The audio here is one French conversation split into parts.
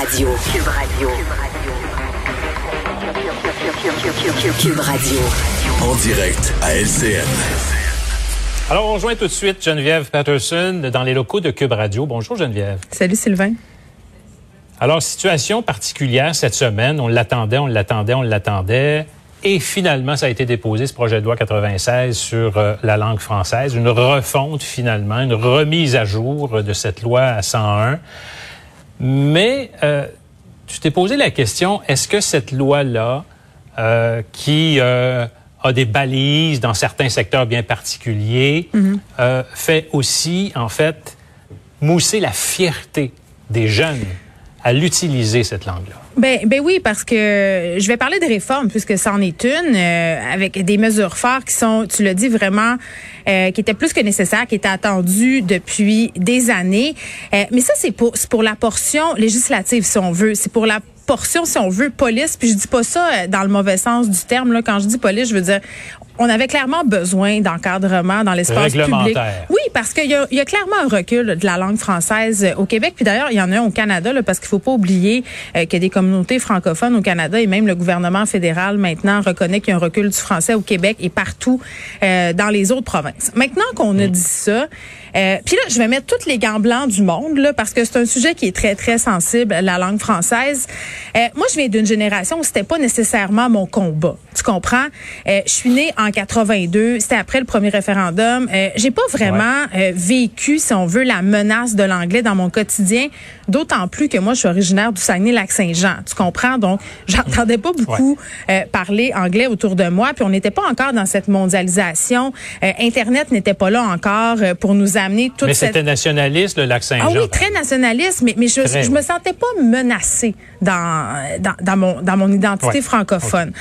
Radio. Cube Radio. Cube Radio. En direct à LCN. Alors, on rejoint tout de suite Geneviève Patterson dans les locaux de Cube Radio. Bonjour Geneviève. Salut Sylvain. Alors, situation particulière cette semaine. On l'attendait, on l'attendait, on l'attendait. Et finalement, ça a été déposé, ce projet de loi 96 sur euh, la langue française. Une refonte finalement, une remise à jour de cette loi à 101. Mais euh, tu t'es posé la question, est-ce que cette loi-là, euh, qui euh, a des balises dans certains secteurs bien particuliers, euh, fait aussi, en fait, mousser la fierté des jeunes? À l'utiliser, cette langue-là? Ben, ben oui, parce que je vais parler de réforme puisque c'en est une, euh, avec des mesures fortes qui sont, tu l'as dit vraiment, euh, qui étaient plus que nécessaires, qui étaient attendues depuis des années. Euh, mais ça, c'est pour, la portion législative, si on veut. C'est pour la portion, si on veut, police. Puis je dis pas ça dans le mauvais sens du terme. Là. Quand je dis police, je veux dire, on avait clairement besoin d'encadrement dans l'espace public. Oui, parce qu'il y, a- il y a clairement un recul de la langue française euh, au Québec. Puis d'ailleurs, il y en a un au Canada, là, parce qu'il faut pas oublier euh, qu'il y a des communautés francophones au Canada et même le gouvernement fédéral maintenant reconnaît qu'il y a un recul du français au Québec et partout euh, dans les autres provinces. Maintenant qu'on a dit ça, euh, puis là, je vais mettre tous les gants blancs du monde, là, parce que c'est un sujet qui est très, très sensible, la langue française. Euh, moi, je viens d'une génération où c'était pas nécessairement mon combat. Tu comprends? Euh, je suis née en 82, c'était après le premier référendum. Euh, J'ai pas vraiment euh, vécu, si on veut, la menace de l'anglais dans mon quotidien, d'autant plus que moi, je suis originaire du Saguenay-Lac-Saint-Jean. Tu comprends? Donc, j'entendais pas beaucoup euh, parler anglais autour de moi, puis on n'était pas encore dans cette mondialisation. Euh, Internet n'était pas là encore euh, pour nous amener toute Mais cette... c'était nationaliste, le lac Saint-Jean. Ah oui, très nationaliste, mais, mais je, Très, je me sentais pas menacée dans, dans, dans mon, dans mon identité Ouais. francophone.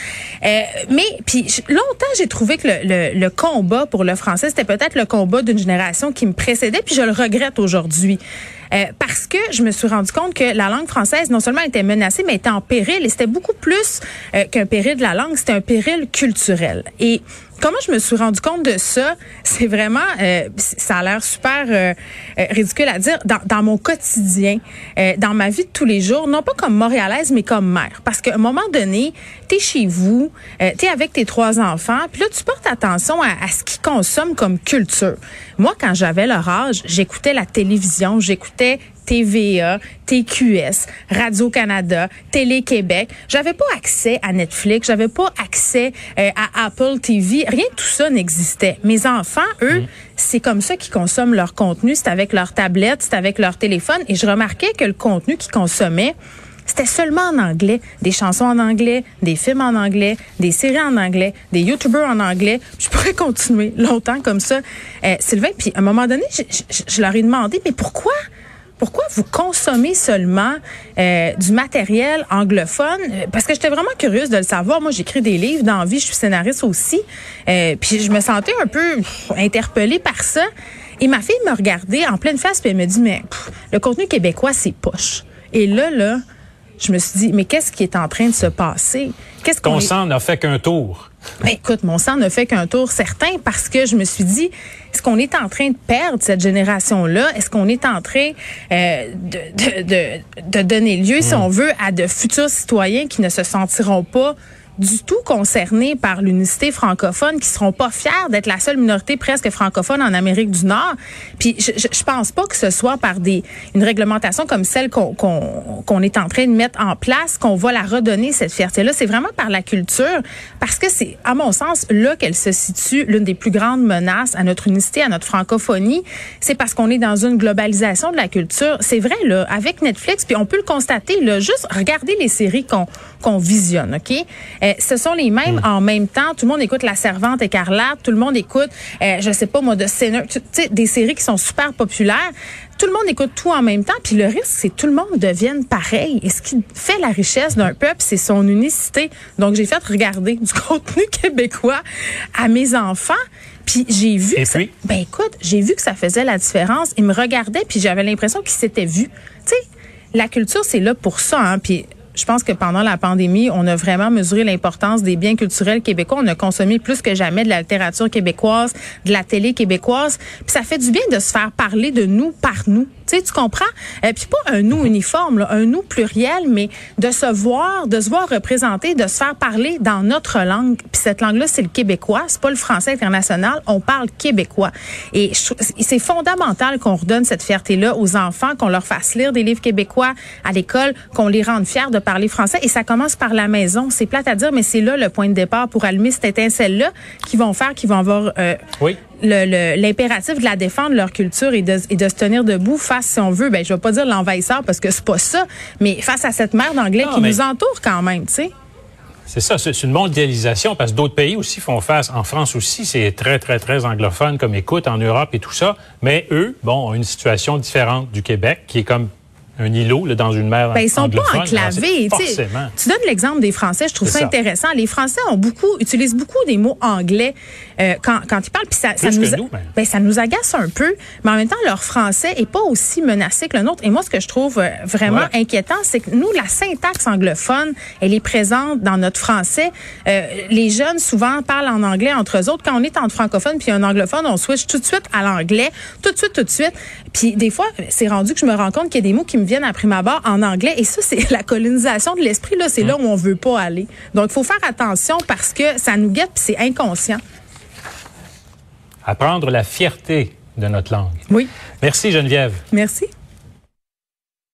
Euh, mais puis longtemps, j'ai trouvé que le, le, le combat pour le français, c'était peut-être le combat d'une génération qui me précédait, puis je le regrette aujourd'hui. Euh, parce que je me suis rendu compte que la langue française non seulement était menacée, mais était en péril. Et c'était beaucoup plus euh, qu'un péril de la langue, c'était un péril culturel. Et comment je me suis rendu compte de ça, c'est vraiment, euh, ça a l'air super euh, euh, ridicule à dire, dans, mon quotidien, dans ma vie de tous les jours, non pas comme montréalaise, mais comme mère. Parce qu'à un moment donné, t'es chez vous, t'es avec tes trois enfants, puis là, tu portes attention à, à ce qu'ils consomment comme culture. Moi, quand j'avais leur âge, j'écoutais la télévision, j'écoutais TVA, TQS, Radio-Canada, Télé-Québec. J'avais pas accès à Netflix, j'avais pas accès euh, à Apple TV. Rien de tout ça n'existait. Mes enfants, eux, c'est comme ça qu'ils consomment leur contenu. C'est avec leur tablette, c'est avec leur téléphone. Et je remarquais que le contenu qu'ils consommaient, c'était seulement en anglais, des chansons en anglais, des films en anglais, des séries en anglais, des YouTubers en anglais. Je pourrais continuer longtemps comme ça, Euh, Sylvain. Puis à un moment donné, je, je- je leur ai demandé, mais pourquoi? Pourquoi vous consommez seulement euh, du matériel anglophone? Euh, Parce que j'étais vraiment curieuse de le savoir. Moi, j'écris des livres dans la vie, je suis scénariste aussi. Euh, puis je me sentais un peu interpellée par ça. Et ma fille me regardait en pleine face, puis elle me dit, mais pff, le contenu québécois, c'est poche. Et là, là, je me suis dit, mais qu'est-ce qui est en train de se passer? Qu'est-ce qu'on est- sang n'a fait qu'un tour. Ben, écoute, mon sang ne fait qu'un tour certain parce que je me suis dit, est-ce qu'on est en train de perdre cette génération-là? Est-ce qu'on est en train euh, de, de, de, de donner lieu, si on veut, à de futurs citoyens qui ne se sentiront pas du tout concernés par l'unicité francophone, qui seront pas fiers d'être la seule minorité presque francophone en Amérique du Nord. Puis je, je, je pense pas que ce soit par des une réglementation comme celle qu'on qu'on qu'on est en train de mettre en place qu'on va la redonner cette fierté-là. C'est vraiment par la culture, parce que c'est à mon sens là qu'elle se situe l'une des plus grandes menaces à notre unicité, à notre francophonie. C'est parce qu'on est dans une globalisation de la culture. C'est vrai là, avec Netflix, puis on peut le constater là, juste regarder les séries qu'on qu'on visionne, ok? Euh, ce sont les mêmes en même temps. Tout le monde écoute La Servante écarlate, tout le monde écoute, euh, je sais pas moi, de tu sais, des séries qui sont super populaires. Tout le monde écoute tout en même temps, puis le risque, c'est que tout le monde devienne pareil. Et ce qui fait la richesse d'un peuple, c'est son unicité. Donc, j'ai fait regarder du contenu québécois à mes enfants. Puis j'ai vu. Et que ça- puis? ben écoute, j'ai vu que ça faisait la différence. Ils me regardaient, puis j'avais l'impression qu'ils s'étaient vus. Tu sais, la culture, c'est là pour ça. Hein, puis je pense que pendant la pandémie, on a vraiment mesuré l'importance des biens culturels québécois. On a consommé plus que jamais de la littérature québécoise, de la télé québécoise. Puis ça fait du bien de se faire parler de nous par nous. Tu sais, tu comprends? Euh, puis pas un nous uniforme, un nous pluriel, mais de se voir, de se voir représenter, de se faire parler dans notre langue. Puis cette langue-là, c'est le québécois, c'est pas le français international. On parle québécois. Et c'est fondamental qu'on redonne cette fierté-là aux enfants, qu'on leur fasse lire des livres québécois à l'école, qu'on les rende fiers de parler français. Et ça commence par la maison. C'est plate à dire, mais c'est là le point de départ pour allumer cette étincelle-là qui vont faire, qui vont avoir euh, oui l'impératif de la défendre leur culture et de, et de se tenir debout face, si on veut, ben je vais pas dire l'envahisseur parce que c'est pas ça, mais face à cette mer d'anglais qui nous entoure quand même, tu sais. C'est ça, c'est une mondialisation parce que d'autres pays aussi font face. En France aussi, c'est très, très, très anglophone comme écoute, en Europe et tout ça. Mais eux, bon, ont une situation différente du Québec qui est comme un îlot là, dans une mer ben, Ils sont pas enclavés. Tu donnes l'exemple des Français, je trouve ça, intéressant. Les Français ont beaucoup, utilisent beaucoup des mots anglais euh, quand, quand ils parlent. Puis ça, ça nous, ben, ça nous agace un peu. Mais en même temps, leur français est pas aussi menacé que le nôtre. Et moi, ce que je trouve euh, vraiment inquiétant, c'est que nous, la syntaxe anglophone, elle est présente dans notre français. Euh, les jeunes, souvent, parlent en anglais entre eux autres. Quand on est entre francophone puis un anglophone, on switch tout de suite à l'anglais. Tout de suite, tout de suite. Puis des fois, c'est rendu que je me rends compte qu'il y a des mots qui me viennent à prime abord en anglais. Et ça, c'est la colonisation de l'esprit. Là, c'est là où on veut pas aller. Donc, il faut faire attention parce que ça nous guette puis c'est inconscient. Apprendre la fierté de notre langue. Oui. Merci, Geneviève. Merci.